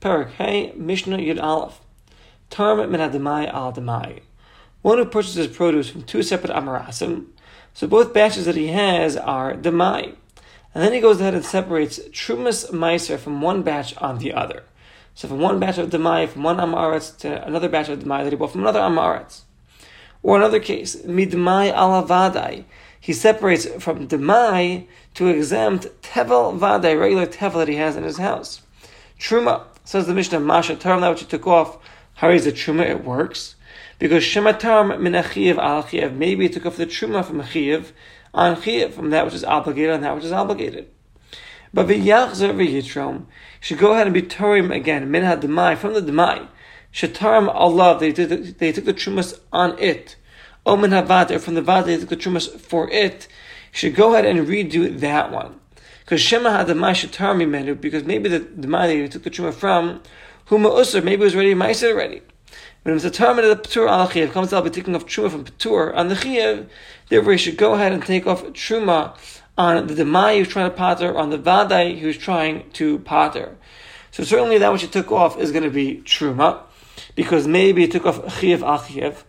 Parak Hey, Mishnah Yud Aleph. Tarm min adamai al. One who purchases produce from two separate amarasim, so both batches that he has are demai. And then he goes ahead and separates trumas meiser from one batch on the other. So from one batch of demai, from one amaretz to another batch of demai that he bought from another amaretz. Or another case, midmai alavadai. He separates from demai to exempt tevel vadai, regular tevel that he has in his house. Truma, says the Mishnah, Masha Taram, that which he took off, Hari is a truma, it works. Because Shema Taram min al maybe he took off the truma from Achiyev on Chiyev, from that which is obligated on that which is obligated. But v'yachzer v'yitrom, should go ahead and be Turim again, min ha from the demai. Shataram Allah, they, did, they took the trumas on it. Omen Havad, from the Vad, they took the trumas for it. Should go ahead and redo that one. Because Shema had the Mashatar menu, because maybe the, the he took the truma from, Huma Usr, maybe it was already Meiser already. When it was determined that the Patur al Chiyav comes out by taking off Truma from Patur on the Chiyav, therefore he should go ahead and take off Truma on the Demai who's trying to pater, on the Vadai who's trying to pater. So certainly that which he took off is going to be Truma because maybe he took off Chiyav Achiev,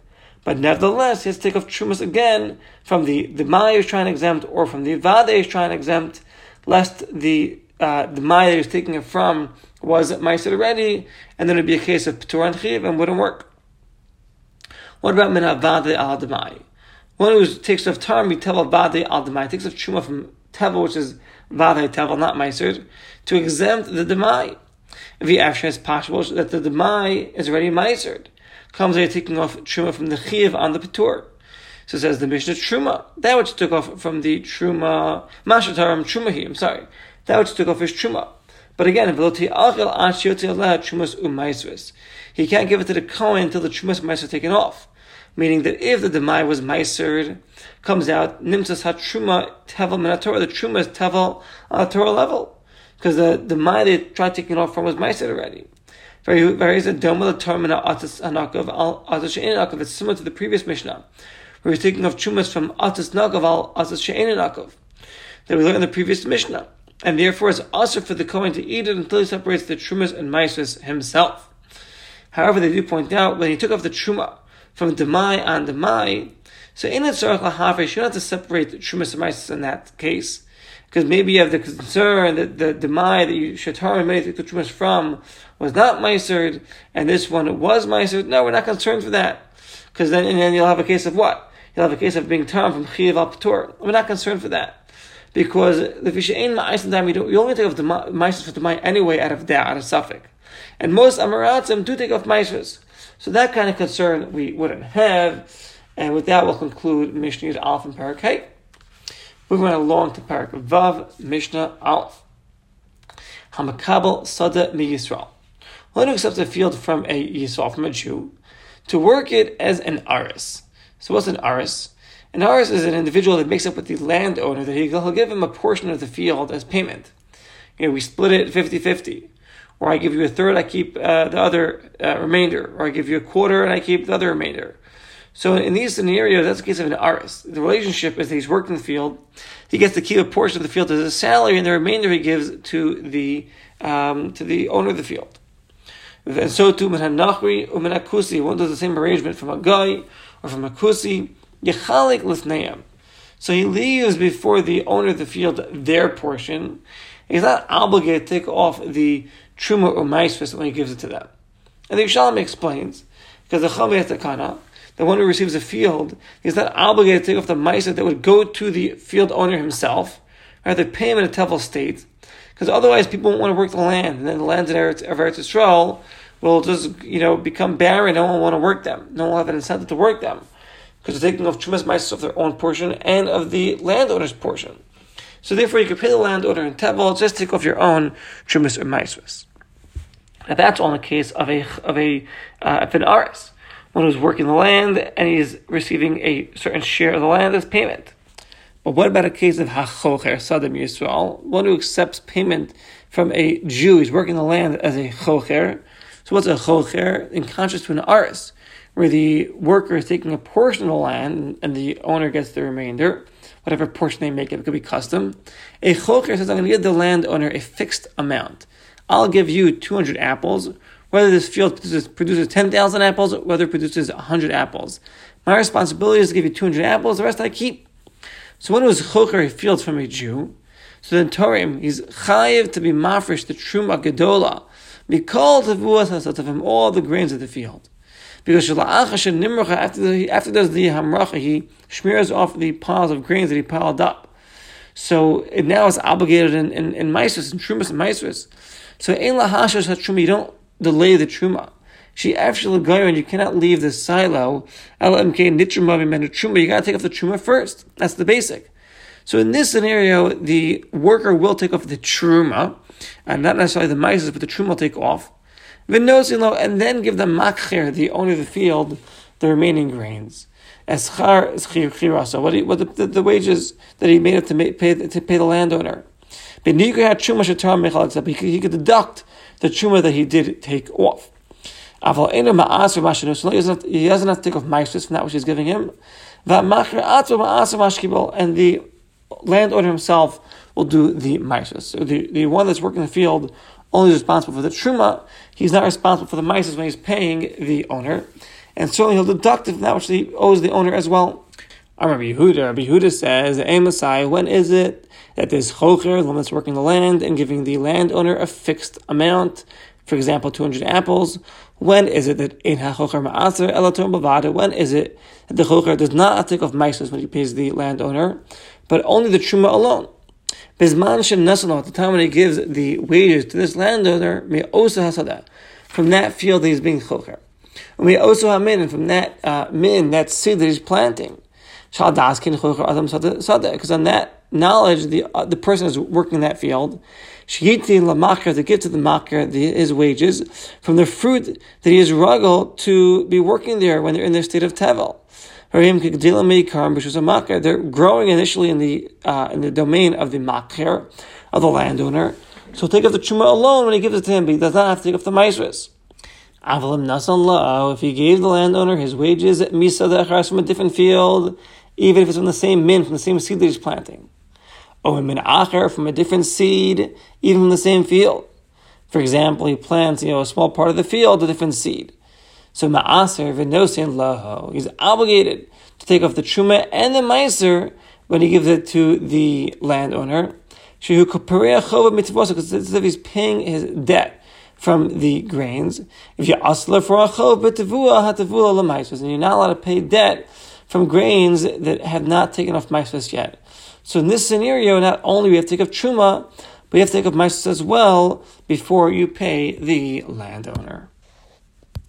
but nevertheless he has to take off Trumas again from the, the Mai is trying to exempt or from the Vade is trying to exempt, lest the uh, the Mai that he was taking it from was Meiser already, and then it would be a case of Ptur and Chiv and wouldn't work. What about Min Vade al Demai? One who takes off Tarmi Tevel Vade al Demai, takes off Chuma from Tevel, which is Vade Tevel, not Meiser, to exempt the Demai the after is possible that the demai is already meisered. Comes there taking off truma from the chiv on the patur. So says the Mishnah truma. That which took off from the truma mashataram trumahi. I'm sorry. That which took off is truma. But again, he can't give it to the Kohen until the trumas meiser is taken off. Meaning that if the demai was meisered, comes out nimtzas ha truma tevel minatorah. The truma is tevel on a Torah level because the Maya they tried taking it off from was Meiser already. Very very is a doma the anakav al atas she'enakav. It's similar to the previous Mishnah, where he's taking off chumas from atas nagaval, atas she'enakav that we learned in the previous Mishnah, and therefore it's also for the Kohen to eat it until he separates the trumas and Meises himself. However, they do point out when he took off the truma from demai and demai, so in it tzarich lahavish, you don't have to separate the trumas and Meises in that case because maybe you have the concern that the demai that you shatar made the trumas from was not meisered, and this one was meisered. No, we're not concerned for that, because then and then you'll have a case of what? You'll have a case of being tam from chiyav al patur. We're not concerned for that, because the fishain ma'is time you, you only take off the meiser for the demai anyway out of doubt, out of suffix, and most amaratzim do take off meisers. So that kind of concern we wouldn't have. And with that, we'll conclude Mishnah's Alpha and Parakite. Moving right along to Parak Vav Mishnah Aleph. Hamakabel Sada Mi Yisrael. One who accepts a field from a Yisrael, from a Jew, to work it as an aris. So what's an aris? An aris is an individual that makes up with the landowner that he'll give him a portion of the field as payment. You know, we split it 50-50. Or I give you a third, I keep uh, the other uh, remainder. Or I give you a quarter and I keep the other remainder. So in these scenarios, that's the case of an aris. The relationship is that he's worked in the field. He gets to keep a portion of the field as a salary, and the remainder he gives to the um, to the owner of the field. And so too, menhanachri umenakusi. One does the same arrangement from a guy or from a kusi. Yechalik lifneim. So he leaves before the owner of the field their portion. He's not obligated to take off the truma or maisvis when he gives it to them. And the Yerushalmi explains because the chavi takana the one who receives a field is not obligated to take off the ma'isa that would go to the field owner himself, rather pay him in a tevel state, because otherwise people won't want to work the land, and then the lands in of Eretz Yisrael will just you know become barren. No one will want to work them. No one will have an incentive to work them because they're taking off chumas ma'isa of their own portion and of the landowner's portion. So therefore, you can pay the landowner in tevel, just take off your own chumas or ma'isvus. Now that's in the case of a of a uh, of an aris one who's working the land and he's receiving a certain share of the land as payment. But what about a case of hachocher sadam Yisrael, one who accepts payment from a Jew? He's working the land as a chocher. So what's a chocher? In contrast to an aris, where the worker is taking a portion of the land and the owner gets the remainder, whatever portion they make, it could be custom. A chocher says, I'm going to give the landowner a fixed amount. I'll give you 200 apples, whether this field produces, produces 10,000 apples, or whether it produces 100 apples. My responsibility is to give you 200 apples, the rest I keep. So when it was choker fields from a Jew, so then Torim, he's chayiv to be mafresh the truma gedola, mikol tevuas from all the grains of the field. Because after, the, after does the hamracha, he smears off the piles of grains that he piled up. So it now is obligated in, in, in Maisris, in Trumas and Maisris. So in lahashash truma, you don't delay the truma. She actually and you cannot leave the silo. LMK nitruma truma. You gotta take off the truma first. That's the basic. So in this scenario, the worker will take off the truma, and not necessarily the mice, but the truma will take off. And then give the makher, the owner of the field, the remaining grains. Eschar chirasa. What, what the, the, the, wages that he made up to pay to pay the landowner. He could deduct the truma that he did take off. He doesn't have, he doesn't have to take off maestros from that which he's giving him. And the landowner himself will do the maestros. So the, the one that's working the field only is responsible for the truma. He's not responsible for the maestros when he's paying the owner and certainly he'll deduct it from that which he owes the owner as well. Rabbi Yehuda, Rabbi Yehuda says, Messiah, when is it that this chocher, the one that's working the land, and giving the landowner a fixed amount, for example, 200 apples, when is it that in ha-chocher ma'aser elator bavada, when is it that the chocher does not take off maisos when he pays the landowner, but only the truma alone? Bizman shem at the time when he gives the wages to this landowner, may also hasada, from that field that he's being chocher. And we also have min, and from that uh, min, that seed that he's planting. Because on that knowledge, the uh, the person is working in that field. Shihiti lamakar to give to the makar his wages from the fruit that he has ruggled to be working there when they're in their state of tevel. They're growing initially in the uh, in the domain of the makar of the landowner. So take off the chuma alone when he gives it to him, but he does not have to take off the maisris. Avalim if he gave the landowner his wages at misa dechars from a different field, even if it's from the same min, from the same seed that he's planting. Or min acher, from a different seed, even from the same field. For example, he plants, you know, a small part of the field, a different seed. So ma'aser v'nosin laho, he's obligated to take off the truma and the meiser when he gives it to the landowner. Because it's as if he's paying his debt from the grains. If you asla for a chov, hatevua lemaisvus, and you're not allowed to pay debt from grains that have not taken off maisvus yet. So in this scenario, not only we have to take off truma, but you have to take off maisvus as well before you pay the landowner.